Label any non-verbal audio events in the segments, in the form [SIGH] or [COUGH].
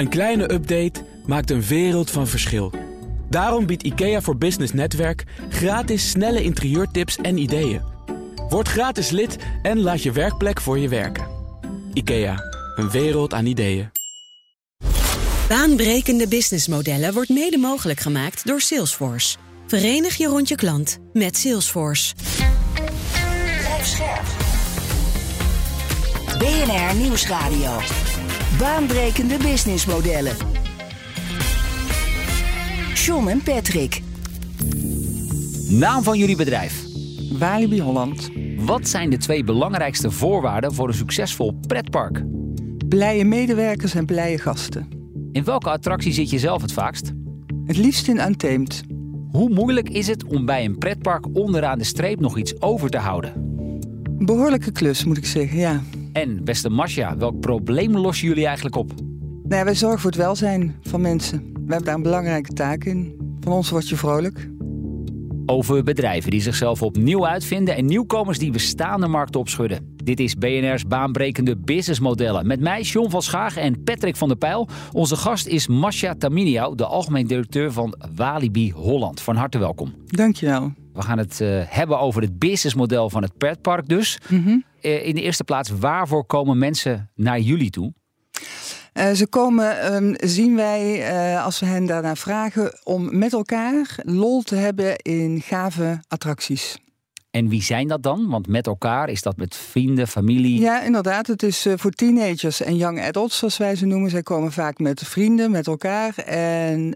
Een kleine update maakt een wereld van verschil. Daarom biedt IKEA voor Business Netwerk gratis snelle interieurtips en ideeën. Word gratis lid en laat je werkplek voor je werken. IKEA, een wereld aan ideeën. Baanbrekende businessmodellen wordt mede mogelijk gemaakt door Salesforce. Verenig je rond je klant met Salesforce. Blijf scherp. BNR Nieuwsradio. Baanbrekende businessmodellen. John en Patrick. Naam van jullie bedrijf. Walibi Holland. Wat zijn de twee belangrijkste voorwaarden voor een succesvol pretpark? Blije medewerkers en blije gasten. In welke attractie zit je zelf het vaakst? Het liefst in Untamed. Hoe moeilijk is het om bij een pretpark onderaan de streep nog iets over te houden? Behoorlijke klus, moet ik zeggen, ja. En beste Masja, welk probleem lossen jullie eigenlijk op? Nou wij zorgen voor het welzijn van mensen. We hebben daar een belangrijke taak in. Van ons word je vrolijk. Over bedrijven die zichzelf opnieuw uitvinden en nieuwkomers die bestaande markten opschudden. Dit is BNR's baanbrekende businessmodellen. Met mij, John van Schagen en Patrick van der Pijl. Onze gast is Masha Taminiau, de algemeen directeur van Walibi Holland. Van harte welkom. Dankjewel. We gaan het uh, hebben over het businessmodel van het pretpark dus. Mm -hmm. uh, in de eerste plaats, waarvoor komen mensen naar jullie toe? Uh, ze komen, um, zien wij, uh, als we hen daarna vragen, om met elkaar lol te hebben in gave attracties. En wie zijn dat dan? Want met elkaar is dat met vrienden, familie? Ja, inderdaad. Het is uh, voor teenagers en young adults, zoals wij ze noemen. Zij komen vaak met vrienden, met elkaar. En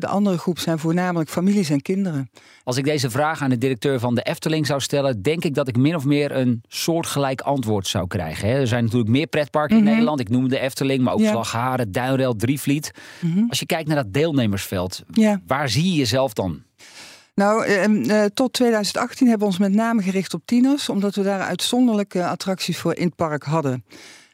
de andere groep zijn voornamelijk families en kinderen. Als ik deze vraag aan de directeur van de Efteling zou stellen, denk ik dat ik min of meer een soortgelijk antwoord zou krijgen. Er zijn natuurlijk meer pretparken Mhm. in Nederland. Ik noemde de Efteling, maar ook ja. Slagharen, Duinrel, Drievliet. Mhm. Mm -hmm. Als je kijkt naar dat deelnemersveld, ja. waar zie je jezelf dan? Nou, uh, tot 2018 hebben we ons met name gericht op tieners, omdat we daar uitzonderlijke attracties voor in het park hadden.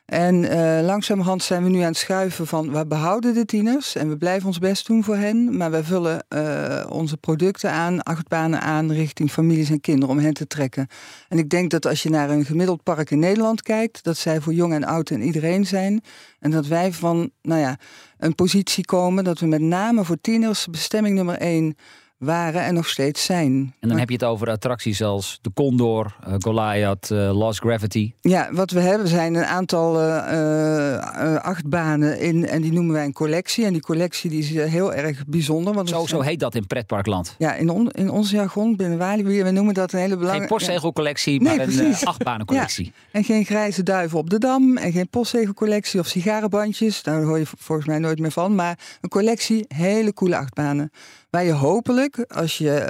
En uh, langzamerhand zijn we nu aan het schuiven van we behouden de tieners en we blijven ons best doen voor hen, maar we vullen uh, onze producten aan, achtbanen aan richting families en kinderen om hen te trekken. En ik denk dat als je naar een gemiddeld park in Nederland kijkt, dat zij voor jong en oud en iedereen zijn en dat wij van, nou ja, een positie komen dat we met name voor tieners bestemming nummer één waren en nog steeds zijn. En dan maar, heb je het over attracties als de Condor, uh, Goliath, uh, Lost Gravity. Ja, wat we hebben zijn een aantal uh, achtbanen in en die noemen wij een collectie. En die collectie die is heel erg bijzonder. Want zo, zo heet dat in pretparkland. Ja, in, on, in ons jargon binnen Walibi, we noemen dat een hele belangrijke... Geen postzegelcollectie, maar een achtbanencollectie. Ja. En geen grijze duiven op de dam en geen postzegelcollectie of sigarenbandjes. Daar hoor je volgens mij nooit meer van. Maar een collectie hele coole achtbanen. Waar je hopelijk, als je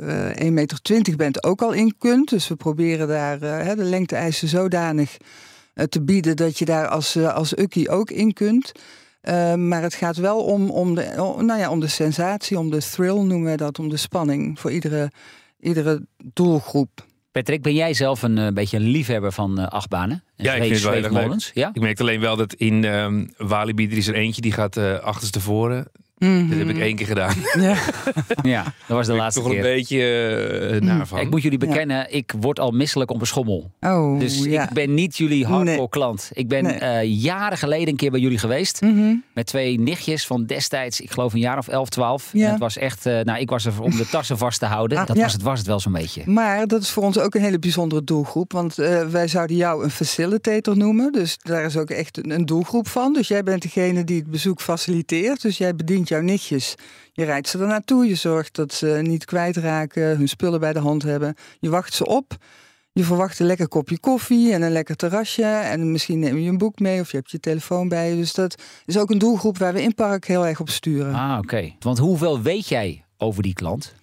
uh, uh, 1,20 meter bent, ook al in kunt. Dus we proberen daar uh, de lengte-eisen zodanig uh, te bieden dat je daar als, uh, als ukkie ook in kunt. Uh, maar het gaat wel om, om, de, nou ja, om de sensatie, om de thrill noemen we dat, om de spanning voor iedere, iedere doelgroep. Patrick, ben jij zelf een uh, beetje een liefhebber van uh, achtbanen? En ja, ik vind het wel? Ja? Ik merk alleen wel dat in um, Walibi er is er eentje die gaat uh, achterstevoren. Mhm. Mm -hmm. Dat heb ik één keer gedaan. [LAUGHS] Ja, [LAUGHS] ja dat was de laatste toch keer. een beetje uh, naar van. Ik moet jullie bekennen, ja. ik word al misselijk op een schommel. Oh, dus ja. ik ben niet jullie hardcore nee. klant. Ik ben nee. uh, jaren geleden een keer bij jullie geweest. Mm -hmm. Met twee nichtjes van destijds, ik geloof een jaar of 11, 12. Ja. En het was echt, uh, nou ik was er om de tassen vast te houden. Ah, dat was, het, was het wel zo'n beetje. Maar dat is voor ons ook een hele bijzondere doelgroep. Want uh, wij zouden jou een facilitator noemen. Dus daar is ook echt een doelgroep van. Dus jij bent degene die het bezoek faciliteert. Dus jij bedient jouw nichtjes. Je rijdt ze er naartoe, je zorgt dat ze niet kwijtraken, hun spullen bij de hand hebben. Je wacht ze op, je verwacht een lekker kopje koffie en een lekker terrasje. En misschien neem je een boek mee of je hebt je telefoon bij je. Dus dat is ook een doelgroep waar we in park heel erg op sturen. Ah, oké. Okay. Want hoeveel weet jij over die klant?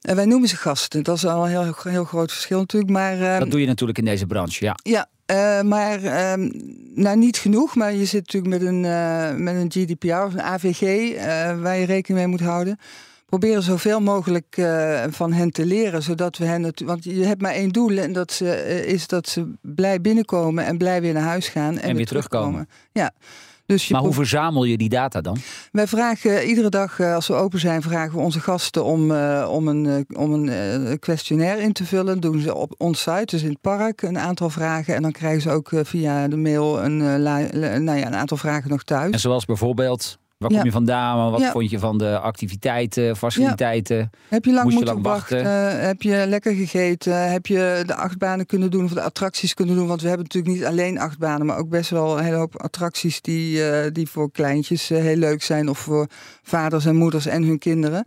En wij noemen ze gasten. Dat is al een heel, heel groot verschil natuurlijk. Maar, uh, dat doe je natuurlijk in deze branche, ja. Ja, uh, maar uh, nou niet genoeg. Maar je zit natuurlijk met een, uh, met een GDPR of een AVG waar je rekening mee moet houden. Proberen zoveel mogelijk van hen te leren, zodat we hen. Het, want je hebt maar één doel en dat ze, is dat ze blij binnenkomen en blij weer naar huis gaan. En, en weer, weer terugkomen. terugkomen. Ja. Dus je Maar hoe verzamel je die data dan? Wij vragen iedere dag, eh, als we open zijn, vragen we onze gasten om, eh, om een, eh, om een eh, questionnaire in te vullen. doen ze op on-site, dus in het park, een aantal vragen. En dan krijgen ze ook eh, via de mail een, eh, nou ja, een aantal vragen nog thuis. En zoals bijvoorbeeld, waar Ja. kom je vandaan? Wat Ja. vond je van de activiteiten, faciliteiten? Heb je lang Moest je moeten lang wachten? wachten? Heb je lekker gegeten? Heb je de achtbanen kunnen doen of de attracties kunnen doen? Want we hebben natuurlijk niet alleen achtbanen, maar ook best wel een hele hoop attracties die, eh, die voor kleintjes eh, heel leuk zijn. Of voor vaders en moeders en hun kinderen.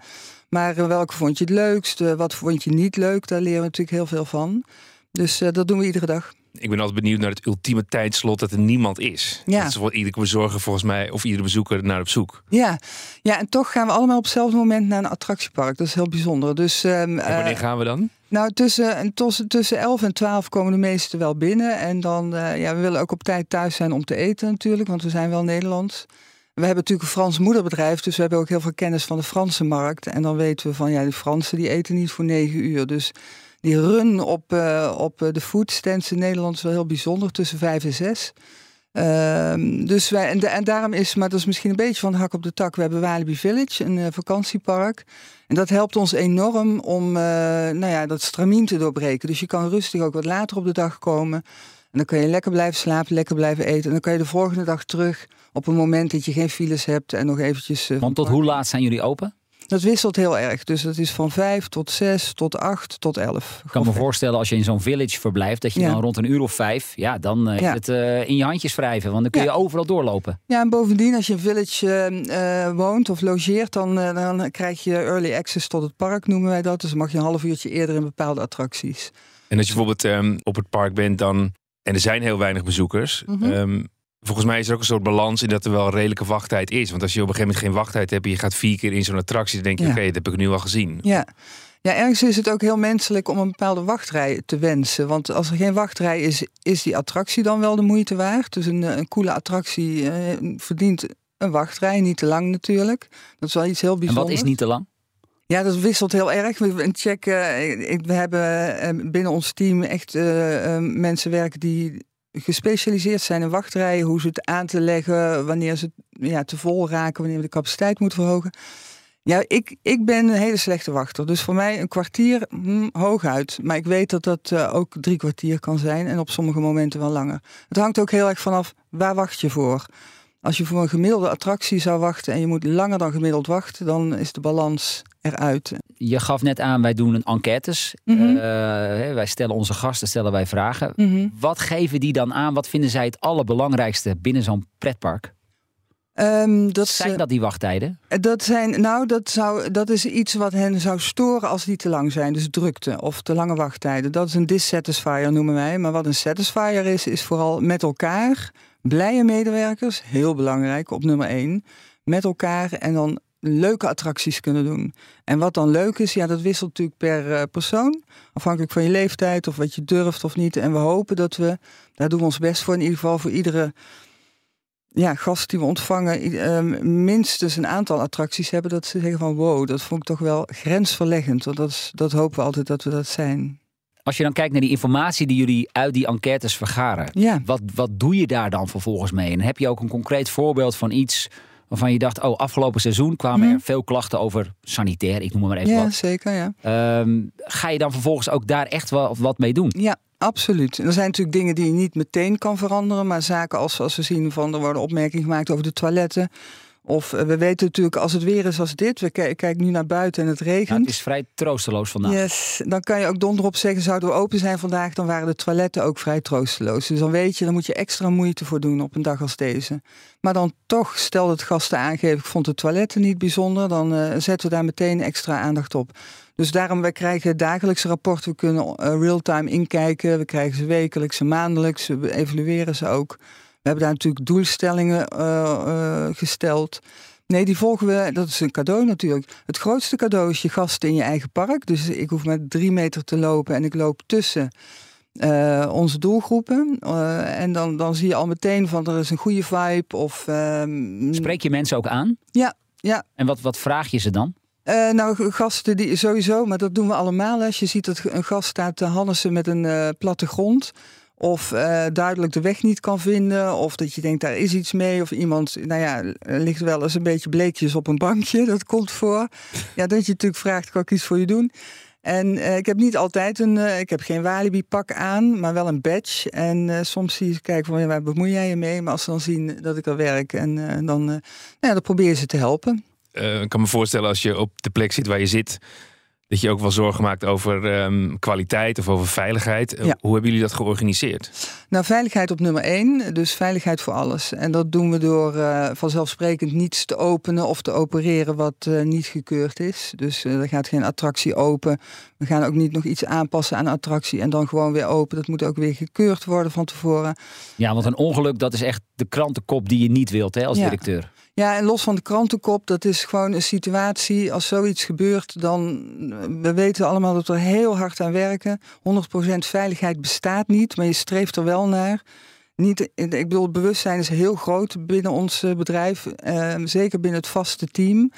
Maar eh, welke vond je het leukst? Wat vond je niet leuk? Daar leren we natuurlijk heel veel van. Dus dat doen we iedere dag. Ik ben altijd benieuwd naar het ultieme tijdslot dat er niemand is. Ja. Dat is wat iedere bezorger volgens mij, of iedere bezoeker naar op zoek. Ja. ja, en toch gaan we allemaal op hetzelfde moment naar een attractiepark. Dat is heel bijzonder. Dus, ehm, En wanneer eh, gaan we dan? Nou, tussen, en tussen, tussen 11 en 12 komen de meesten wel binnen. En dan, eh, ja, we willen ook op tijd thuis zijn om te eten natuurlijk, want we zijn wel Nederlands. We hebben natuurlijk een Frans moederbedrijf, dus we hebben ook heel veel kennis van de Franse markt. En dan weten we van, ja, die Fransen die eten niet voor 9 uur. Dus die run op, eh, op eh, de foodstands in Nederland is wel heel bijzonder, tussen 5 en 6. Ehm, dus wij, en, de- en daarom is, maar dat is misschien een beetje van hak op de tak, we hebben Walibi Village, een eh, vakantiepark. En dat helpt ons enorm om nou ja, dat stramien te doorbreken. Dus je kan rustig ook wat later op de dag komen. En dan kan je lekker blijven slapen, lekker blijven eten. En dan kan je de volgende dag terug op een moment dat je geen files hebt en nog eventjes... Want tot hoe laat zijn jullie open? Dat wisselt heel erg. Dus dat is van vijf tot zes, tot acht, tot elf. Ik kan me voorstellen als je in zo'n village verblijft, dat je Ja. dan rond een uur of vijf, ja, dan eh, Ja. het eh, in je handjes wrijven. Want dan kun je Ja. overal doorlopen. Ja, en bovendien, als je in Village eh, woont of logeert, dan, dan krijg je early access tot het park, noemen wij dat. Dus dan mag je een half uurtje eerder in bepaalde attracties. En als je bijvoorbeeld ehm, op het park bent dan, en er zijn heel weinig bezoekers. Mhm. ehm, volgens mij is er ook een soort balans in dat er wel redelijke wachttijd is. Want als je op een gegeven moment geen wachttijd hebt en je gaat vier keer in zo'n attractie, dan denk je, Ja. oké, dat heb ik nu al gezien. Ja. ja, ergens is het ook heel menselijk om een bepaalde wachtrij te wensen. Want als er geen wachtrij is, is die attractie dan wel de moeite waard. Dus een, eh, een coole attractie eh, verdient een wachtrij, niet te lang natuurlijk. Dat is wel iets heel En bijzonders. wat is niet te lang? Ja, dat wisselt heel erg. We checken, ik- we hebben eh, binnen ons team echt eh, eh, mensen werken die gespecialiseerd zijn in wachtrijen, hoe ze het aan te leggen, wanneer ze ja, te vol raken, wanneer we de capaciteit moeten verhogen. Ja, ik, ik ben een hele slechte wachter. Dus voor mij een kwartier hm, hooguit. Maar ik weet dat dat eh, ook drie kwartier kan zijn en op sommige momenten wel langer. Het hangt ook heel erg vanaf waar wacht je voor. Als je voor een gemiddelde attractie zou wachten en je moet langer dan gemiddeld wachten, dan is de balans eruit. Je gaf net aan, wij doen een enquêtes. Mhm. Eh, wij stellen onze gasten stellen wij vragen. Mhm. Wat geven die dan aan? Wat vinden zij het allerbelangrijkste binnen zo'n pretpark? Ehm, dat, Zijn dat die wachttijden? dat zijn, nou, dat, zou, dat is iets wat hen zou storen als die te lang zijn. Dus drukte of te lange wachttijden. Dat is een dissatisfier, noemen wij. Maar wat een satisfier is, is vooral met elkaar. Blije medewerkers, heel belangrijk, op nummer één. Met elkaar en dan leuke attracties kunnen doen. En wat dan leuk is, ja, dat wisselt natuurlijk per eh, persoon. Afhankelijk van je leeftijd of wat je durft of niet. En we hopen dat we, daar doen we ons best voor, in ieder geval voor iedere ja, gast die we ontvangen, ehm, minstens een aantal attracties hebben. Dat ze zeggen van wow, dat vond ik toch wel grensverleggend. Want dat, is, dat hopen we altijd dat we dat zijn. Als je dan kijkt naar die informatie die jullie uit die enquêtes vergaren. Ja. Wat, wat doe je daar dan vervolgens mee? En heb je ook een concreet voorbeeld van iets waarvan je dacht... oh, afgelopen seizoen kwamen Mhm. er veel klachten over sanitair, ik noem maar even Ja, wat. zeker, ja. Ehm, ga je dan vervolgens ook daar echt wel wat mee doen? Ja, absoluut. Er zijn natuurlijk dingen die je niet meteen kan veranderen. Maar zaken als, als we zien van er worden opmerkingen gemaakt over de toiletten. Of eh, we weten natuurlijk als het weer is als dit. We ki- kijken nu naar buiten en het regent. Nou, het is vrij troosteloos vandaag. Yes, dan kan je ook donderop zeggen, zouden we open zijn vandaag, dan waren de toiletten ook vrij troosteloos. Dus dan weet je, dan moet je extra moeite voor doen op een dag als deze. Maar dan toch, stel dat gasten aangeven, ik vond de toiletten niet bijzonder, dan eh, zetten we daar meteen extra aandacht op. Dus daarom, wij krijgen dagelijkse rapporten, we kunnen eh, real-time inkijken, we krijgen ze wekelijks, en maandelijks, we evalueren ze ook. We hebben daar natuurlijk doelstellingen eh, eh, gesteld. Nee, die volgen we. Dat is een cadeau natuurlijk. Het grootste cadeau is je gasten in je eigen park. Dus ik hoef maar drie meter te lopen en ik loop tussen eh, onze doelgroepen. En dan, dan zie je al meteen van er is een goede vibe. Of, ehm, Spreek je mensen ook aan? Ja, ja. En wat, wat vraag je ze dan? Nou, gasten die sowieso, maar dat doen we allemaal. Als je ziet dat een gast staat te hannesen met een platte grond. Of uh, duidelijk de weg niet kan vinden. Of dat je denkt, daar is iets mee. Of iemand, nou ja, ligt wel eens een beetje bleekjes op een bankje. [LAUGHS] Dat komt voor. Ja, dat je natuurlijk vraagt, kan ik iets voor je doen? En uh, ik heb niet altijd een, uh, ik heb geen Walibi-pak aan, maar wel een badge. En soms zie je kijken van, waar bemoei jij je mee? Maar als ze dan zien dat ik er werk, en dan, nou ja, dan probeer ze te helpen. ik kan me voorstellen als je op de plek zit waar je zit, dat je ook wel zorgen maakt over um, kwaliteit of over veiligheid. Ja. Hoe hebben jullie dat georganiseerd? Nou, veiligheid op nummer één. Dus veiligheid voor alles. En dat doen we door uh, vanzelfsprekend niets te openen of te opereren wat uh, niet gekeurd is. Dus uh, er gaat geen attractie open. We gaan ook niet nog iets aanpassen aan attractie en dan gewoon weer open. Dat moet ook weer gekeurd worden van tevoren. Ja, want een ongeluk, dat is echt de krantenkop die je niet wilt hè, als ja. directeur. Ja, en los van de krantenkop, dat is gewoon een situatie. Als zoiets gebeurt, dan. We weten allemaal dat we heel hard aan werken. 100% veiligheid bestaat niet, maar je streeft er wel naar. Niet, ik bedoel, het bewustzijn is heel groot binnen ons bedrijf. Eh, zeker binnen het vaste team.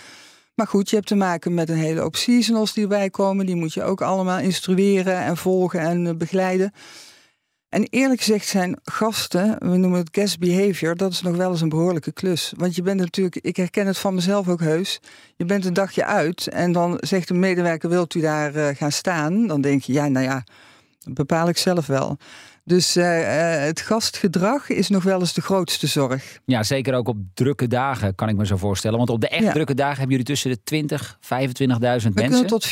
Maar goed, je hebt te maken met een hele hoop seasonals die erbij komen. Die moet je ook allemaal instrueren en volgen en begeleiden. En eerlijk gezegd zijn gasten, we noemen het guest behavior, dat is nog wel eens een behoorlijke klus. Want je bent natuurlijk, ik herken het van mezelf ook heus, je bent een dagje uit en dan zegt een medewerker, wilt u daar uh, gaan staan? Dan denk je, ja, nou ja, dat bepaal ik zelf wel. Dus uh, het gastgedrag is nog wel eens de grootste zorg. Ja, zeker ook op drukke dagen, kan ik me zo voorstellen. Want op de echt ja. drukke dagen hebben jullie tussen de 20, 25.000 mensen. We kunnen tot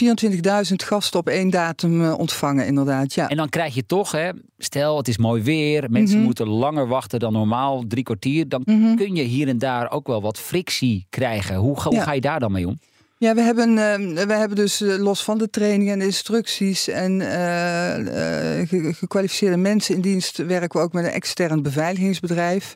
24.000 gasten op één datum ontvangen, inderdaad. Ja. En dan krijg je toch, hè, stel het is mooi weer, mensen Mhm. mm -hmm. moeten langer wachten dan normaal, drie kwartier. Dan mm -hmm. kun je hier en daar ook wel wat frictie krijgen. Hoe, hoe ja. ga je daar dan mee om? Ja, we hebben, uh, we hebben dus uh, los van de trainingen en de instructies en uh, gekwalificeerde mensen in dienst werken we ook met een extern beveiligingsbedrijf.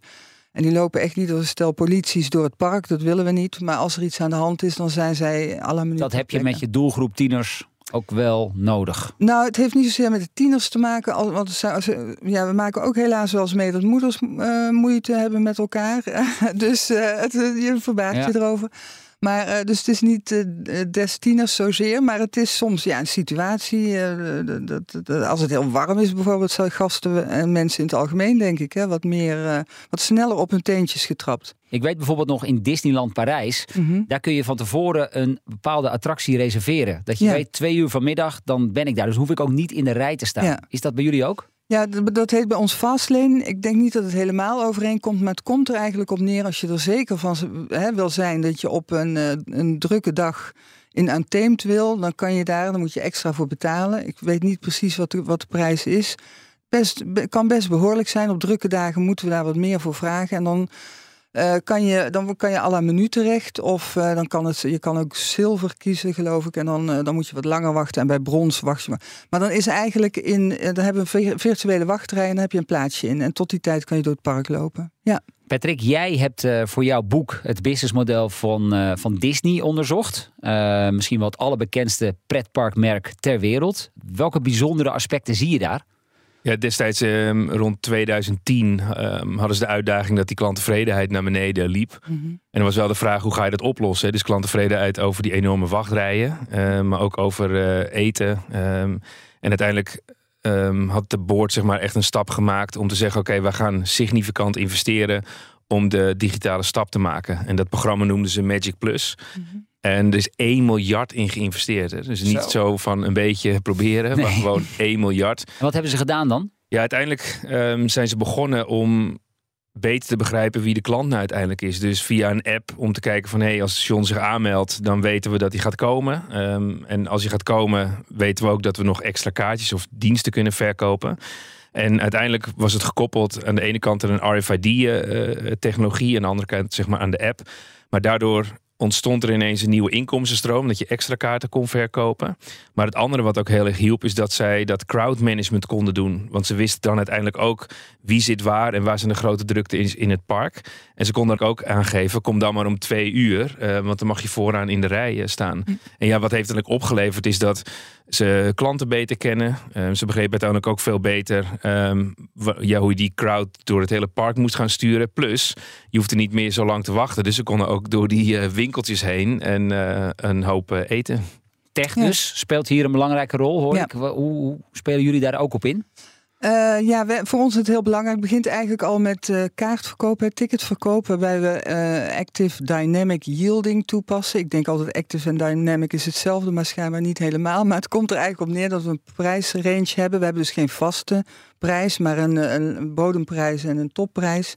En die lopen echt niet als een stel polities door het park, dat willen we niet. Maar als er iets aan de hand is, dan zijn zij alle minuten. Dat heb je met je doelgroep tieners ook wel nodig? Nou, het heeft niet zozeer met de tieners te maken. Want ja, we maken ook helaas wel eens mee dat moeders uh, moeite hebben met elkaar. [LAUGHS] dus uh, het, je verbaast ja. je erover. Maar uh, dus het is niet uh, des tieners zozeer, maar het is soms ja, een situatie. Uh, dat, dat, als het heel warm is, bijvoorbeeld, zijn gasten en mensen in het algemeen, denk ik, hè, wat meer, wat sneller op hun teentjes getrapt. Ik weet bijvoorbeeld nog in Disneyland Parijs, Mhm. mm -hmm. daar kun je van tevoren een bepaalde attractie reserveren. Dat je ja. weet, twee uur vanmiddag, dan ben ik daar. Dus hoef ik ook niet in de rij te staan. Ja. Is dat bij jullie ook? Ja, dat heet bij ons Fastlane. Ik denk niet dat het helemaal overeenkomt, maar het komt er eigenlijk op neer als je er zeker van hè, wil zijn dat je op een, een drukke dag in Untamed wil, dan kan je daar, dan moet je extra voor betalen. Ik weet niet precies wat de, wat de prijs is. Best, kan best behoorlijk zijn. Op drukke dagen moeten we daar wat meer voor vragen. En dan uh, kan je, dan kan je la menu terecht. Of uh, dan kan het, je kan ook zilver kiezen, geloof ik. En dan, uh, dan moet je wat langer wachten. En bij brons wacht je maar. Maar dan is eigenlijk in, dan hebben we een virtuele wachtrij en dan heb je een plaatsje in. En tot die tijd kan je door het park lopen. Ja. Patrick, jij hebt voor jouw boek het businessmodel van, van Disney onderzocht. Misschien wel het allerbekendste pretparkmerk ter wereld. Welke bijzondere aspecten zie je daar? Ja, destijds um, rond 2010 um, hadden ze de uitdaging dat die klanttevredenheid naar beneden liep. Mhm. Mm -hmm. En dan was wel de vraag hoe ga je dat oplossen? Dus klanttevredenheid over die enorme wachtrijen, uh, maar ook over uh, eten. En uiteindelijk had de board zeg maar echt een stap gemaakt om te zeggen: oké, okay, we gaan significant investeren om de digitale stap te maken. En dat programma noemden ze Magic Plus. Mhm. Mm -hmm. En er is 1 miljard in geïnvesteerd. Hè. Dus niet zo. zo. van een beetje proberen, nee. maar gewoon [LAUGHS] 1 miljard. En wat hebben ze gedaan dan? Ja, uiteindelijk um, zijn ze begonnen om beter te begrijpen wie de klant nou uiteindelijk is. Dus via een app om te kijken van... hé, hey, als John zich aanmeldt, dan weten we dat hij gaat komen. Um, en als hij gaat komen, weten we ook dat we nog extra kaartjes of diensten kunnen verkopen. En uiteindelijk was het gekoppeld aan de ene kant aan een RFID-technologie... en aan de andere kant zeg maar aan de app. Maar daardoor ontstond er ineens een nieuwe inkomstenstroom, dat je extra kaarten kon verkopen. Maar het andere wat ook heel erg hielp, is dat zij dat crowdmanagement konden doen. Want ze wisten dan uiteindelijk ook wie zit waar en waar zijn de grote drukte is in het park. En ze konden ook aangeven, kom dan maar om twee uur, uh, want dan mag je vooraan in de rij staan. Hm. En ja, wat heeft dan opgeleverd is dat ze klanten beter kennen. Uh, ze begrepen uiteindelijk ook veel beter um, ja, hoe je die crowd door het hele park moest gaan sturen. Plus, je hoefde niet meer zo lang te wachten. Dus ze konden ook door die uh, winkeltjes heen en uh, een hoop eten. Tech dus ja. speelt hier een belangrijke rol, hoor Ja. ik. Hoe, hoe spelen jullie daar ook op in? Uh, ja, we, voor ons is het heel belangrijk. Het begint eigenlijk al met uh, kaartverkoop, ticketverkoop, waarbij we uh, Active Dynamic Yielding toepassen. Ik denk altijd Active en Dynamic is hetzelfde, maar schijnbaar niet helemaal. Maar het komt er eigenlijk op neer dat we een prijsrange hebben. We hebben dus geen vaste prijs, maar een, een bodemprijs en een topprijs.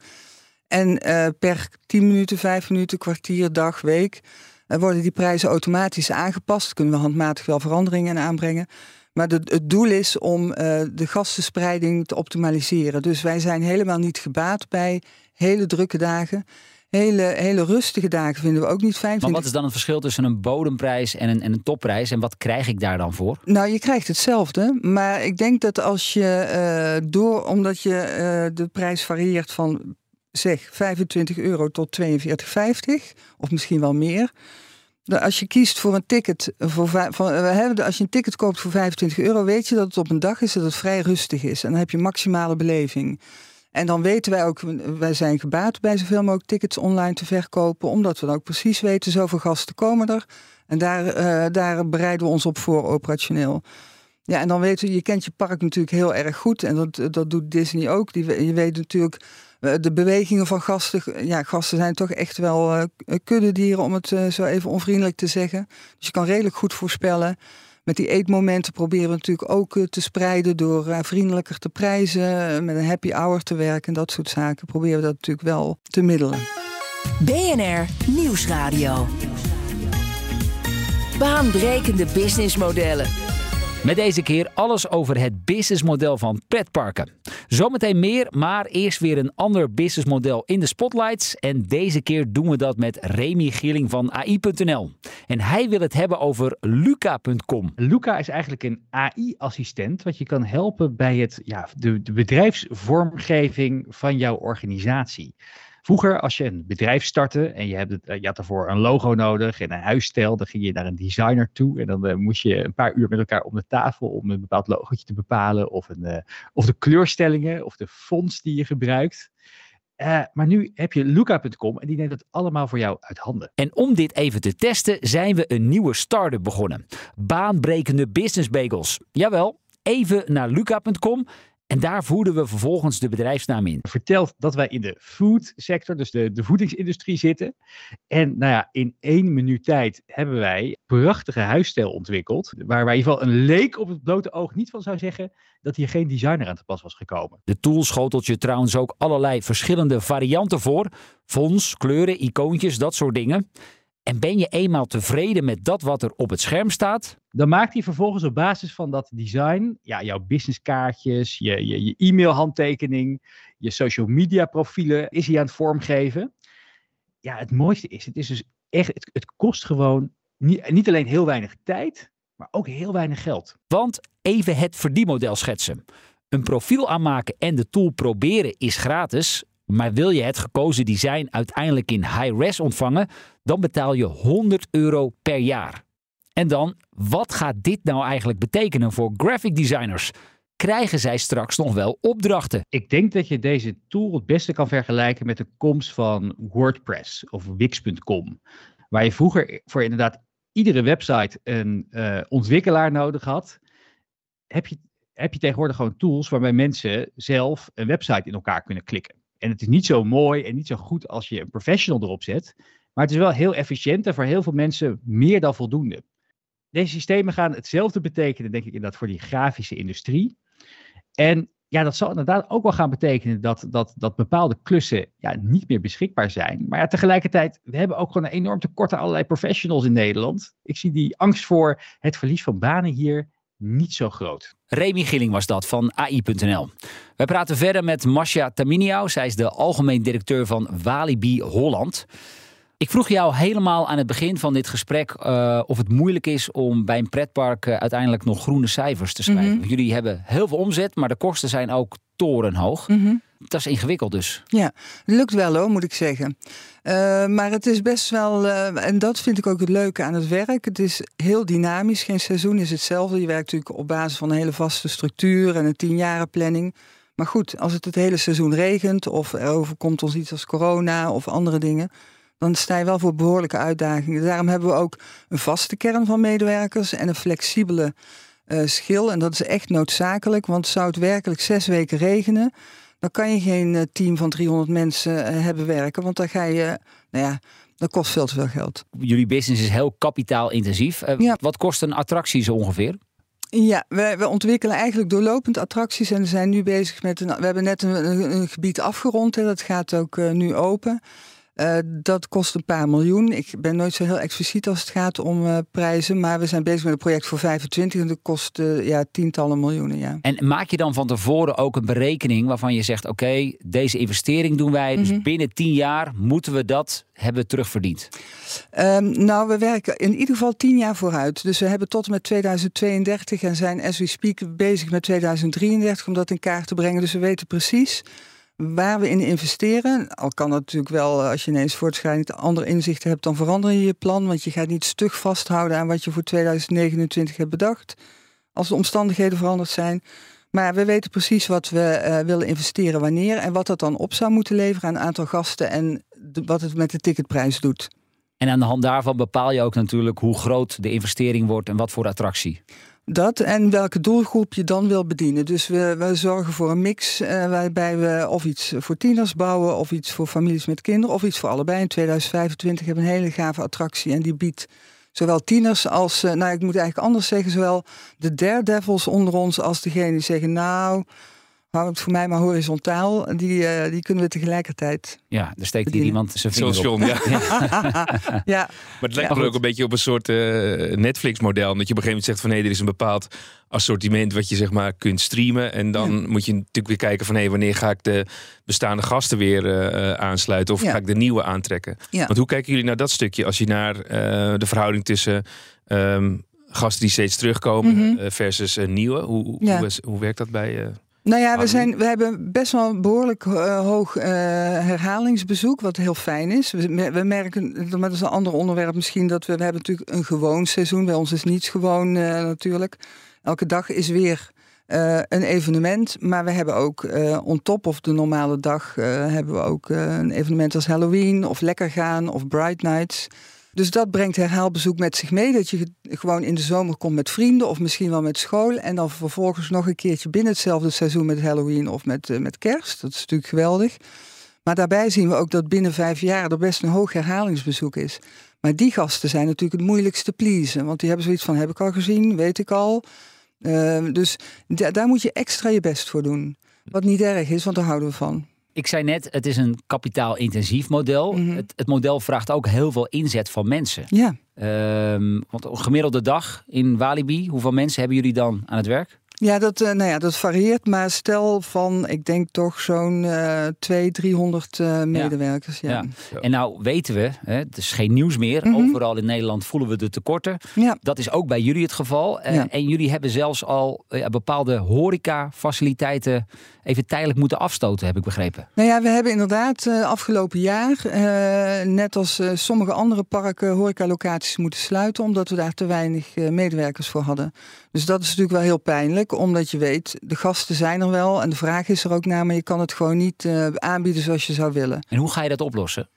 En per 10 minuten, 5 minuten, kwartier, dag, week worden die prijzen automatisch aangepast. Kunnen we handmatig wel veranderingen aanbrengen. Maar het doel is om uh, de gastenspreiding te optimaliseren. Dus wij zijn helemaal niet gebaat bij hele drukke dagen. Hele, hele rustige dagen vinden we ook niet fijn. Maar wat is dan het verschil tussen een bodemprijs en een, en een topprijs? En wat krijg ik daar dan voor? Nou, je krijgt hetzelfde. Maar ik denk dat als je uh, door, omdat je uh, de prijs varieert van zeg 25 euro tot 42,50 of misschien wel meer als je kiest voor een ticket, voor, van, als je een ticket koopt voor 25 euro, weet je dat het op een dag is dat het vrij rustig is. En dan heb je maximale beleving. En dan weten wij ook, wij zijn gebaat bij zoveel mogelijk tickets online te verkopen, omdat we dan ook precies weten, zoveel gasten komen er. En daar, uh, daar bereiden we ons op voor operationeel. Ja, en dan weten we, je kent je park natuurlijk heel erg goed. En dat, dat doet Disney ook. Die, je weet natuurlijk eh, de bewegingen van gasten. Ja, gasten zijn toch echt wel uh, kuddedieren, om het zo even onvriendelijk te zeggen. Dus je kan redelijk goed voorspellen. Met die eetmomenten proberen we natuurlijk ook te spreiden door vriendelijker te prijzen, met een happy hour te werken en dat soort zaken. Proberen we dat natuurlijk wel te middelen. BNR Nieuwsradio. Baanbrekende businessmodellen. Met deze keer alles over het businessmodel van pretparken. Zometeen meer, maar eerst weer een ander businessmodel in de spotlights. En deze keer doen we dat met Remy Gieling van AI.nl. En hij wil het hebben over Luca.com. Luca is eigenlijk een AI-assistent wat je kan helpen bij het, ja, de bedrijfsvormgeving van jouw organisatie. Vroeger, als je een bedrijf startte en je, hebt het, eh, je had ervoor een logo nodig en een huisstijl, dan ging je naar een designer toe en dan uh, moest je een paar uur met elkaar om de tafel om een bepaald logootje te bepalen of, een, uh, of de kleurstellingen of de fonts die je gebruikt. Maar nu heb je Luca.com en die neemt het allemaal voor jou uit handen. En om dit even te testen zijn we een nieuwe start-up begonnen. Baanbrekende business bagels. Jawel, even naar Luca.com en daar voerden we vervolgens de bedrijfsnaam in. Vertelt dat wij in de food sector, dus de, de voedingsindustrie zitten. En nou ja, in één minuut tijd hebben wij prachtige huisstijl ontwikkeld. Waar, waar in ieder geval een leek op het blote oog niet van zou zeggen dat hier geen designer aan te pas was gekomen. De tool schotelt je trouwens ook allerlei verschillende varianten voor. Fonts, kleuren, icoontjes, dat soort dingen. En ben je eenmaal tevreden met dat wat er op het scherm staat? Dan maakt hij vervolgens op basis van dat design ja, jouw businesskaartjes, je, je, je e-mailhandtekening, je social media profielen is hij aan het vormgeven. Ja, het mooiste is, het is dus echt, het, het kost gewoon niet, niet alleen heel weinig tijd, maar ook heel weinig geld. Want even het verdienmodel schetsen. Een profiel aanmaken en de tool proberen is gratis. Maar wil je het gekozen design uiteindelijk in high-res ontvangen, dan betaal je 100 euro per jaar. En dan, wat gaat dit nou eigenlijk betekenen voor graphic designers? Krijgen zij straks nog wel opdrachten? Ik denk dat je deze tool het beste kan vergelijken met de komst van WordPress of Wix.com. Waar je vroeger voor inderdaad iedere website een uh, ontwikkelaar nodig had, heb je, heb je tegenwoordig gewoon tools waarbij mensen zelf een website in elkaar kunnen klikken. En het is niet zo mooi en niet zo goed als je een professional erop zet. Maar het is wel heel efficiënt en voor heel veel mensen meer dan voldoende. Deze systemen gaan hetzelfde betekenen, denk ik, inderdaad voor die grafische industrie. En ja, dat zal inderdaad ook wel gaan betekenen dat, dat, dat bepaalde klussen ja, niet meer beschikbaar zijn. Maar ja, tegelijkertijd, we hebben ook gewoon een enorm tekort aan allerlei professionals in Nederland. Ik zie die angst voor het verlies van banen hier niet zo groot. Remy Gilling was dat van AI.nl. Wij praten verder met Masha Taminiau. Zij is de algemeen directeur van Walibi Holland. Ik vroeg jou helemaal aan het begin van dit gesprek uh, of het moeilijk is om bij een pretpark uh, uiteindelijk nog groene cijfers te schrijven. Mm -hmm. Jullie hebben heel veel omzet, maar de kosten zijn ook torenhoog. Mm -hmm. Dat is ingewikkeld dus. Ja, lukt wel hoor, moet ik zeggen. Uh, maar het is best wel, uh, en dat vind ik ook het leuke aan het werk. Het is heel dynamisch. Geen seizoen is hetzelfde. Je werkt natuurlijk op basis van een hele vaste structuur en een tienjarenplanning. Maar goed, als het het hele seizoen regent of er overkomt ons iets als corona of andere dingen, dan sta je wel voor behoorlijke uitdagingen. Daarom hebben we ook een vaste kern van medewerkers en een flexibele eh, schil. En dat is echt noodzakelijk, want zou het werkelijk zes weken regenen, dan kan je geen eh, team van 300 mensen eh, hebben werken. Want dan ga je, nou ja, dat kost veel te veel geld. Jullie business is heel kapitaalintensief. Uh, Ja. Wat kost een attractie zo ongeveer? Ja, we, we ontwikkelen eigenlijk doorlopend attracties en we zijn nu bezig met een. We hebben net een, gebied afgerond, hè, dat gaat ook eh, nu open. Eh, dat kost een paar miljoen. Ik ben nooit zo heel expliciet als het gaat om eh, prijzen, maar we zijn bezig met een project voor 25 en dat kost eh, ja, tientallen miljoenen. Ja. En maak je dan van tevoren ook een berekening waarvan je zegt: oké, deze investering doen wij. Dus Mhm. binnen tien jaar moeten we dat hebben terugverdiend. Ehm, nou, we werken in ieder geval tien jaar vooruit. Dus we hebben tot en met 2032 en zijn as we speak bezig met 2033 om dat in kaart te brengen. Dus we weten precies waar we in investeren. Al kan dat natuurlijk wel, eh, als je ineens voortschrijdend andere inzichten hebt, dan verander je je plan. Want je gaat niet stug vasthouden aan wat je voor 2029 hebt bedacht. Als de omstandigheden veranderd zijn. Maar we weten precies wat we eh, willen investeren, wanneer en wat dat dan op zou moeten leveren aan aantal gasten en wat het met de ticketprijs doet. En aan de hand daarvan bepaal je ook natuurlijk hoe groot de investering wordt en wat voor attractie. Dat en welke doelgroep je dan wil bedienen. Dus we, we zorgen voor een mix eh, waarbij we of iets voor tieners bouwen, of iets voor families met kinderen, of iets voor allebei. In 2025 hebben we een hele gave attractie en die biedt zowel tieners als, eh, nou ik moet eigenlijk anders zeggen, zowel de daredevils onder ons als degenen die zeggen, nou, hou het voor mij maar horizontaal, die, eh, die kunnen we tegelijkertijd. Ja, er steekt hier iemand zijn vinger Zoals op. John, ja. [LAUGHS] [LAUGHS] ja, Maar het lijkt Ja, me ook een beetje op een soort eh, Netflix-model. Dat je op een gegeven moment zegt van... hé, er is een bepaald assortiment wat je zeg maar kunt streamen. En dan moet je natuurlijk weer kijken van... hé, wanneer ga ik de bestaande gasten weer eh, aansluiten? Of Ja. ga ik de nieuwe aantrekken? Ja. Want hoe kijken jullie naar dat stukje? Als je naar eh, de verhouding tussen... ehm, gasten die steeds terugkomen Mhm. versus nieuwe. Hoe, hoe, Ja. hoe, is- hoe werkt dat bij... Nou ja, we, zijn, we hebben best wel een behoorlijk eh, hoog eh, herhalingsbezoek, wat heel fijn is. We, we merken, maar dat is een ander onderwerp misschien, dat we, we hebben natuurlijk een gewoon seizoen. Bij ons is niets gewoon eh, natuurlijk. Elke dag is weer een evenement, maar we hebben ook on top of de normale dag hebben we ook een evenement als Halloween of Lekker Gaan of Bright Nights. Dus dat brengt herhaalbezoek met zich mee. Dat je ge- gewoon in de zomer komt met vrienden of misschien wel met school. En dan vervolgens nog een keertje binnen hetzelfde seizoen met Halloween of met, eh, met kerst. Dat is natuurlijk geweldig. Maar daarbij zien we ook dat binnen vijf jaar er best een hoog herhalingsbezoek is. Maar die gasten zijn natuurlijk het moeilijkste pleasen. Want die hebben zoiets van, heb ik al gezien, weet ik al. Eh, dus da- daar moet je extra je best voor doen. Wat niet erg is, want daar houden we van. Ik zei net, het is een kapitaalintensief model. Mhm. het, het model vraagt ook heel veel inzet van mensen. Ja. Ehm, want een gemiddelde dag in Walibi, hoeveel mensen hebben jullie dan aan het werk? Ja, dat, eh, nou ja, dat varieert. Maar stel van, ik denk toch zo'n eh 200, 300 eh, medewerkers. Ja. Ja. En nou weten we, hè, het is geen nieuws meer. Mhm. Overal in Nederland voelen we de tekorten. Ja. Dat is ook bij jullie het geval. Eh, Ja. En jullie hebben zelfs al eh, bepaalde horecafaciliteiten even tijdelijk moeten afstoten, heb ik begrepen. Nou ja, we hebben inderdaad eh, afgelopen jaar, eh, net als eh, sommige andere parken, horecalocaties moeten sluiten, omdat we daar te weinig eh, medewerkers voor hadden. Dus dat is natuurlijk wel heel pijnlijk, omdat je weet, de gasten zijn er wel en de vraag is er ook naar, maar je kan het gewoon niet eh, aanbieden zoals je zou willen. En hoe ga je dat oplossen?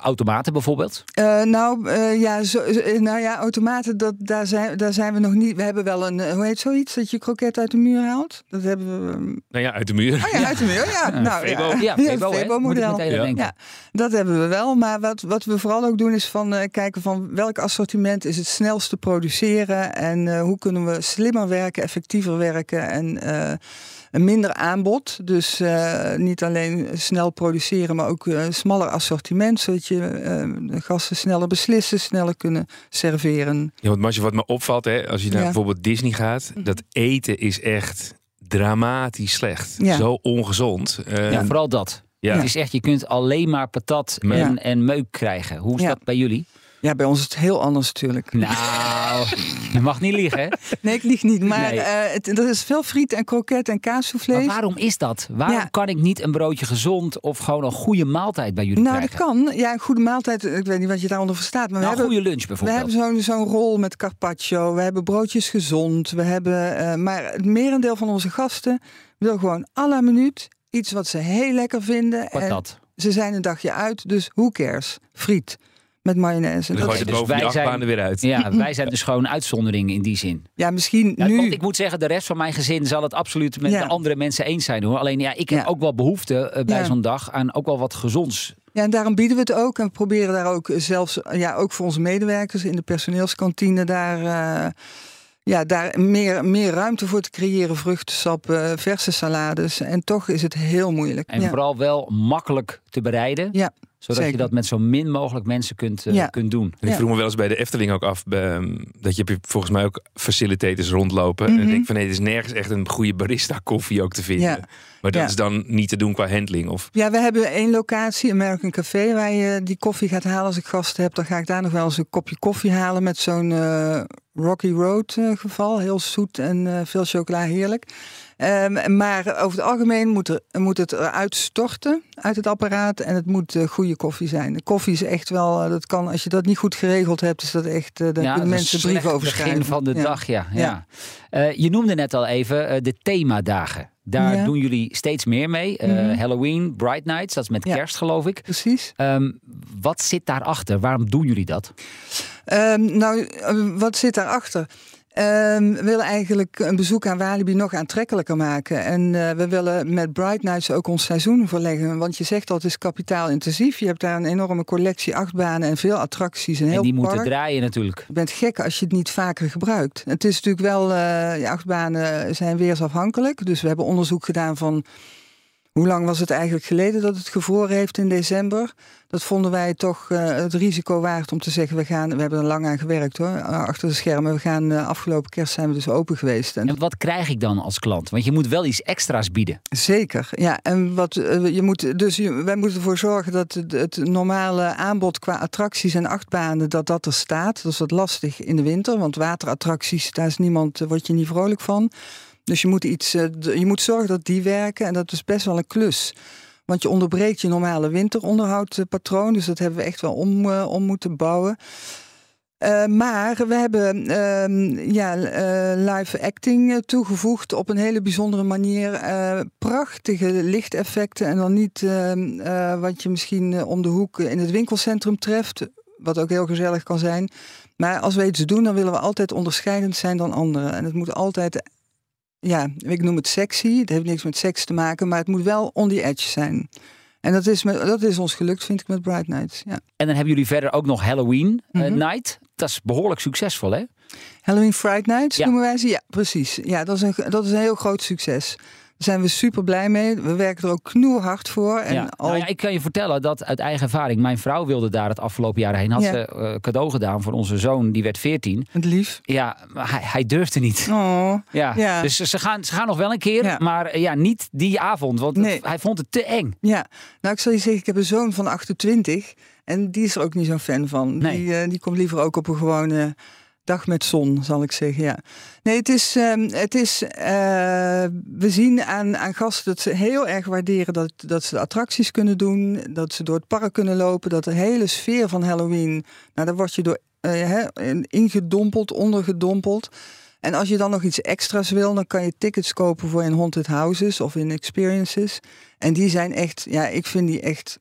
Automaten bijvoorbeeld? Eh, nou, eh, ja, zo, eh, nou ja, automaten, dat, daar, zijn, daar zijn we nog niet. We hebben wel een, hoe heet zoiets, dat je kroket uit de muur haalt? Dat hebben we. nou ja, uit de muur. Oh ja, uit de muur, ja. [LAUGHS] nou, Febo. ja. Ja, Febo, Ja. Ja, dat hebben we wel. Maar wat, wat we vooral ook doen is van eh, kijken van welk assortiment is het snelst te produceren. En eh, hoe kunnen we slimmer werken, effectiever werken en eh, een minder aanbod. Dus eh, niet alleen snel produceren, maar ook eh, een smaller assortiment. Zodat je eh, de gasten sneller beslissen, sneller kunnen serveren. Ja, want Marcia, wat me opvalt, hè, als je naar Ja. bijvoorbeeld Disney gaat, dat eten is echt dramatisch slecht. Ja. Zo ongezond. Eh, Ja, vooral dat. ja. Het is echt, je kunt alleen maar patat Ja. en, en meuk krijgen. Hoe is Ja. dat bij jullie? Ja, bij ons is het heel anders natuurlijk. Nou, je mag niet liegen, hè? [LAUGHS] Nee, ik lieg niet. Maar Nee. eh, het, er is veel friet en kroket en kaassoufflé. Maar waarom is dat? Waarom Ja. kan ik niet een broodje gezond of gewoon een goede maaltijd bij jullie Nou, dat krijgen? kan. Ja, een goede maaltijd. Ik weet niet wat je daaronder verstaat. Maar nou, we een hebben, goede lunch we bijvoorbeeld. hebben zo'n zo'n rol met carpaccio. We hebben broodjes gezond. We hebben, eh, maar het merendeel van onze gasten wil gewoon à la minuut iets wat ze heel lekker vinden. En Patat. ze zijn een dagje uit, dus who cares? Friet. Met mayonaise. En dan gooi je dus boven wij zijn- er weer uit. Ja, [LAUGHS] wij zijn dus gewoon uitzondering in die zin. ja, misschien Ja, nu. Want ik moet zeggen, de rest van mijn gezin zal het absoluut met Ja. de andere mensen eens zijn hoor. Alleen ja, ik heb Ja. ook wel behoefte eh, bij Ja. zo'n dag aan ook wel wat gezonds. Ja, en daarom bieden we het ook. En we proberen daar ook zelfs, ja, ook voor onze medewerkers in de personeelskantine, daar, eh, ja, daar meer, meer ruimte voor te creëren. Vruchtensap, eh, verse salades. En toch is het heel moeilijk. En ja. vooral wel makkelijk te bereiden. Ja, zodat je dat met zo min mogelijk mensen kunt, eh, Ja. kunt doen. En ik vroeg me wel eens bij de Efteling ook af, ehm, dat je hebt volgens mij ook facilitators rondlopen. En Mhm. ik denk van nee, er is nergens echt een goede barista koffie ook te vinden. Maar dat Ja. is dan niet te doen qua handling. Of Ja, we hebben één locatie, American Café, waar je die koffie gaat halen. Als ik gasten heb, dan ga ik daar nog wel eens een kopje koffie halen met zo'n eh, Rocky Road eh, geval. Heel zoet en eh, veel chocola, heerlijk. Ehm, maar over het algemeen moet, er, moet het eruit storten uit het apparaat en het moet goede koffie zijn. De koffie is echt wel, dat kan, als je dat niet goed geregeld hebt, is dat echt, eh, dan Ja, kunnen mensen brieven over schrijven. begin van de Ja. dag, ja. ja. Ja. Eh, je noemde net al even de themadagen. Daar Ja. doen jullie steeds meer mee. Eh, Mhm. Halloween, Bright Nights, dat is met Ja. kerst geloof ik. Precies. Ehm, wat zit daarachter? Waarom doen jullie dat? Ehm, nou, eh, wat zit daarachter? Ehm we willen eigenlijk een bezoek aan Walibi nog aantrekkelijker maken. En eh, we willen met Bright Nights ook ons seizoen verleggen. Want je zegt dat het is kapitaalintensief. Je hebt daar een enorme collectie achtbanen en veel attracties. Een heel en die park. moeten draaien natuurlijk. Je bent gek als je het niet vaker gebruikt. Het is natuurlijk wel, ja, achtbanen zijn weersafhankelijk. Dus we hebben onderzoek gedaan van hoe lang was het eigenlijk geleden dat het gevroren heeft in december. Dat vonden wij toch eh, het risico waard om te zeggen, we, gaan, we hebben er lang aan gewerkt hoor, eh, achter de schermen. We gaan eh, afgelopen kerst zijn we dus open geweest. En En wat krijg ik dan als klant? Want je moet wel iets extra's bieden. Zeker, ja. En wat je moet, dus je- wij moeten ervoor zorgen dat het, het normale aanbod qua attracties en achtbanen, dat dat er staat. Dat is wat lastig in de winter, want waterattracties, daar is niemand, daar word je niet vrolijk van. Dus je moet, iets, eh, je moet zorgen dat die werken en dat is best wel een klus. Want je onderbreekt je normale winteronderhoudpatroon, dus dat hebben we echt wel om, eh, om moeten bouwen. Eh, maar we hebben ehm, ja, live acting toegevoegd op een hele bijzondere manier. Prachtige lichteffecten en dan niet ehm, eh, wat je misschien om de hoek in het winkelcentrum treft. Wat ook heel gezellig kan zijn. Maar als we iets doen, dan willen we altijd onderscheidend zijn dan anderen. En het moet altijd, ja, ik noem het sexy. Het heeft niks met seks te maken, maar het moet wel on the edge zijn. En dat is, dat is ons gelukt, vind ik, met Bright Nights. Ja. En dan hebben jullie verder ook nog Halloween eh, Mhm. Night. Dat is behoorlijk succesvol, hè? Halloween Fright Nights Ja. noemen wij ze. Ja, precies. Ja, dat is, een, dat is een heel groot succes. Zijn we super blij mee. We werken er ook knoerhard voor. En ja. al... Nou ja, ik kan je vertellen dat uit eigen ervaring, mijn vrouw wilde daar het afgelopen jaar heen. Had Ja. ze eh, cadeau gedaan voor onze zoon, die werd 14. Het lief. Ja, maar hij, hij durfde niet. Oh, Ja. Ja. Dus ze gaan, ze gaan nog wel een keer, maar eh, ja, niet die avond, want het- hij vond het te eng. ja. Nou, ik zal je zeggen, ik heb een zoon van 28. En die is er ook niet zo'n fan van. Nee. Die, eh, die komt liever ook op een gewone dag met zon, zal ik zeggen. Ja. Nee, het is. ehm, het is eh, we zien aan, aan gasten dat ze heel erg waarderen dat, dat ze de attracties kunnen doen. Dat ze door het park kunnen lopen. Dat de hele sfeer van Halloween. Nou, daar word je door in- ingedompeld, ondergedompeld. En als je dan nog iets extra's wil, dan kan je tickets kopen voor in Haunted Houses of in Experiences. En die zijn echt, ja, ik vind die echt.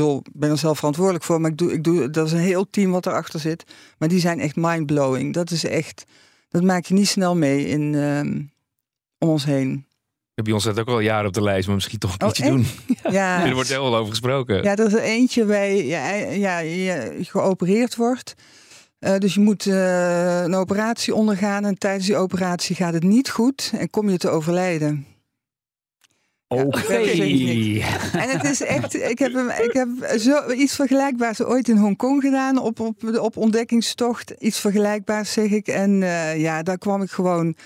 Ik bedoel, ben er zelf verantwoordelijk voor, maar ik doe, ik doe, dat is een heel team wat erachter zit. Maar die zijn echt mindblowing. Dat is echt, dat maak je niet snel mee in, ehm, om ons heen. Bij ons staat ook al jaren op de lijst, maar misschien toch een Oh, keertje doen. [LAUGHS] Ja, [LAUGHS] Er wordt heel veel over gesproken. ja er is er eentje waar je, ja, ja, je geopereerd wordt. Eh, dus je moet eh, een operatie ondergaan en tijdens die operatie gaat het niet goed en kom je te overlijden. Oké. En het is echt, ik heb, hem, ik heb zo, iets vergelijkbaars ooit in Hongkong gedaan op, op, op ontdekkingstocht. Iets vergelijkbaars zeg ik. En eh, ja, daar kwam ik gewoon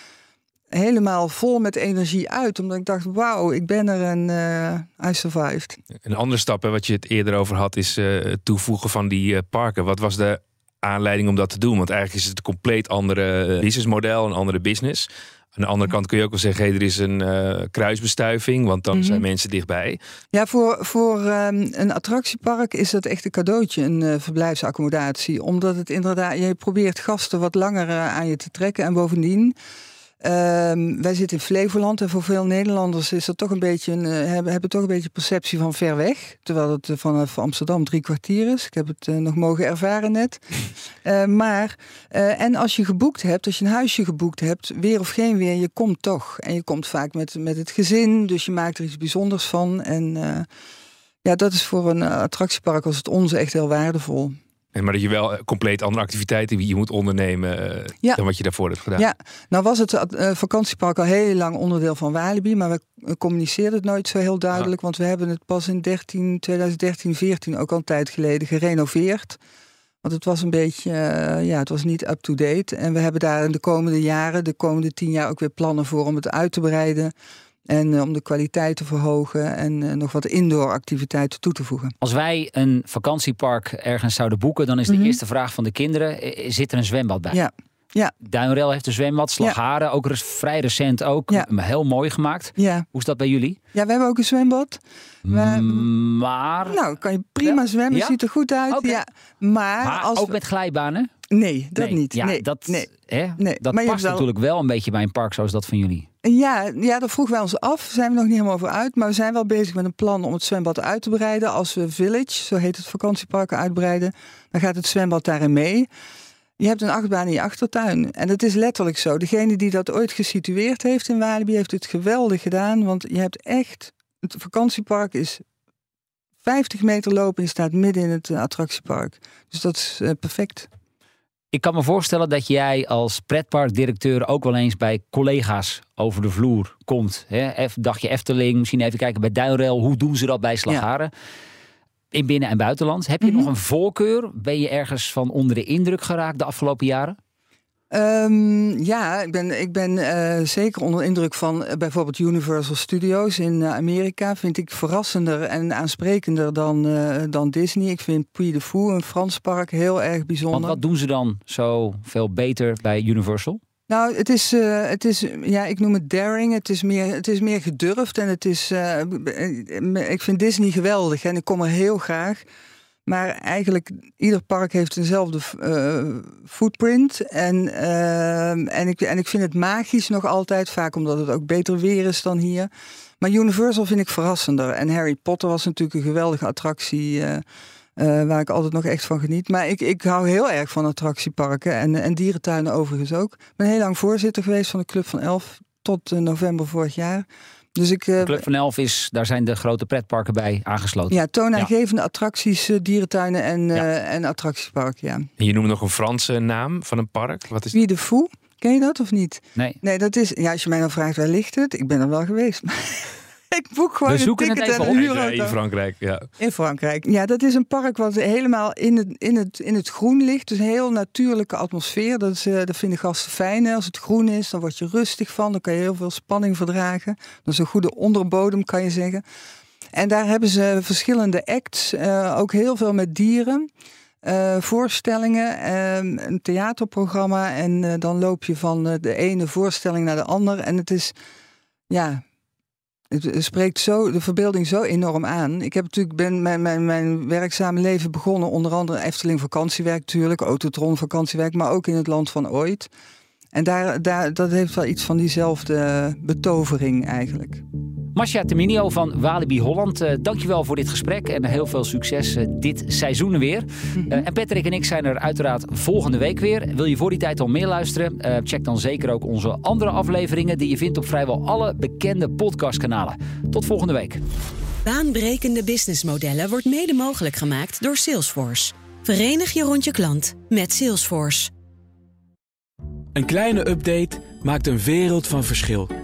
helemaal vol met energie uit. Omdat ik dacht, wauw, ik ben er en eh I survived. Een andere stap, hè, wat je het eerder over had, is eh, het toevoegen van die eh, parken. Wat was de aanleiding om dat te doen? Want eigenlijk is het een compleet andere businessmodel, een andere business. Aan de andere kant kun je ook wel zeggen, hey, er is een eh, kruisbestuiving, want dan Mhm. zijn mensen dichtbij. Ja, voor, voor ehm, een attractiepark is dat echt een cadeautje, een eh, verblijfsaccommodatie. Omdat het inderdaad, je probeert gasten wat langer eh, aan je te trekken. En bovendien, Ehm, wij zitten in Flevoland en voor veel Nederlanders is dat toch een beetje een, eh, hebben, hebben toch een beetje perceptie van ver weg. Terwijl het uh, vanaf Amsterdam drie kwartier is. Ik heb het uh, nog mogen ervaren net. [LAUGHS] maar, en als je geboekt hebt, als je een huisje geboekt hebt, weer of geen weer, je komt toch. En je komt vaak met, met het gezin, dus je maakt er iets bijzonders van. En ja, dat is voor een attractiepark als het onze echt heel waardevol. Maar dat je wel eh, compleet andere activiteiten je moet ondernemen eh, ja. dan wat je daarvoor hebt gedaan. Ja, nou was het uh, vakantiepark al heel lang onderdeel van Walibi, maar we communiceerden het nooit zo heel duidelijk, want we hebben het pas in 13, 2013, 14 ook al een tijd geleden gerenoveerd. Want het was een beetje, ja, het was niet up-to-date. En we hebben daar in de komende jaren, de komende tien jaar ook weer plannen voor om het uit te breiden. En eh, om de kwaliteit te verhogen en uh, nog wat indoor activiteiten toe te voegen. Als wij een vakantiepark ergens zouden boeken, dan is de mm -hmm. eerste vraag van de kinderen: zit er een zwembad bij? Ja. Ja. Duinrel heeft een zwembad, Slagharen ja. ook vrij recent ook. Ja. Heel mooi gemaakt. Ja. Hoe is dat bij jullie? Ja, we hebben ook een zwembad. We, maar... Nou, kan je prima ja? zwemmen, ziet er goed uit. Okay. Ja. Maar, maar als ook we... met glijbanen? Nee, dat nee. niet. Ja, nee. dat, nee. Hè? nee. dat maar past wel... natuurlijk wel een beetje bij een park zoals dat van jullie. Ja, ja, dat vroegen wij ons af. Daar zijn we nog niet helemaal over uit. Maar we zijn wel bezig met een plan om het zwembad uit te breiden. Als we Village, zo heet het vakantiepark, uitbreiden, dan gaat het zwembad daarin mee. Je hebt een achtbaan in je achtertuin. En dat is letterlijk zo. Degene die dat ooit gesitueerd heeft in Walibi heeft het geweldig gedaan. Want je hebt echt... Het vakantiepark is 50 meter lopen en je staat midden in het attractiepark. Dus dat is uh, perfect. Ik kan me voorstellen dat jij als pretparkdirecteur ook wel eens bij collega's over de vloer komt. Hè? Dagje Efteling, misschien even kijken bij Duinrail. Hoe doen ze dat bij Slagharen? Ja. In binnen- en buitenland. Heb je Mhm. nog een voorkeur? Ben je ergens van onder de indruk geraakt de afgelopen jaren? Um, ja, ik ben, ik ben uh, zeker onder de indruk van uh, bijvoorbeeld Universal Studios in uh, Amerika. Vind ik verrassender en aansprekender dan, dan Disney. Ik vind Puy de Fou, een Frans park, heel erg bijzonder. Want wat doen ze dan zo veel beter bij Universal? Nou, het is, het is, ja, ik noem het daring. Het is meer, het is meer gedurfd en het is, ik vind Disney geweldig en ik kom er heel graag. Maar eigenlijk, ieder park heeft dezelfde uh, footprint. En, uh, en, ik, en ik vind het magisch nog altijd, vaak omdat het ook beter weer is dan hier. Maar Universal vind ik verrassender. En Harry Potter was natuurlijk een geweldige attractie. Uh, waar ik altijd nog echt van geniet. Maar ik, ik hou heel erg van attractieparken. En, en dierentuinen overigens ook. Ik ben heel lang voorzitter geweest van de Club van Elf. Tot november vorig jaar. Dus ik, de Club van Elf is, daar zijn de grote pretparken bij aangesloten. Ja, toonaangevende ja. attracties, dierentuinen en, ja. uh, en attractiepark, ja. En je noemt nog een Franse naam van een park. Wat is Wie de Fou? Ken je dat of niet? Nee. Nee, dat is, ja, als je mij dan vraagt waar ligt het, ik ben er wel geweest. [LAUGHS] ik boek gewoon We zoeken een ticket het en een. In Frankrijk, ja. In Frankrijk. Ja, dat is een park wat helemaal in het, in het, in het groen ligt. Dus een heel natuurlijke atmosfeer. Dat, is, uh, dat vinden gasten fijn. Hè? Als het groen is, dan word je rustig van. Dan kan je heel veel spanning verdragen. Dat is een goede onderbodem, kan je zeggen. En daar hebben ze verschillende acts. Uh, ook heel veel met dieren. Uh, voorstellingen, uh, een theaterprogramma. En dan loop je van de ene voorstelling naar de andere. En het is, ja, het spreekt zo, de verbeelding zo enorm aan. Ik heb natuurlijk ben mijn, mijn, mijn werkzame leven begonnen, onder andere Efteling vakantiewerk natuurlijk, Autotron vakantiewerk, maar ook in het land van ooit. En daar, daar, dat heeft wel iets van diezelfde betovering eigenlijk. Masja Terminio van Walibi Holland, uh, dankjewel voor dit gesprek en heel veel succes uh, dit seizoen weer. Mm -hmm. uh, en Patrick en ik zijn er uiteraard volgende week weer. Wil je voor die tijd al meer luisteren? check dan zeker ook onze andere afleveringen die je vindt op vrijwel alle bekende podcastkanalen. Tot volgende week. Baanbrekende businessmodellen wordt mede mogelijk gemaakt door Salesforce. Verenig je rond je klant met Salesforce. Een kleine update maakt een wereld van verschil.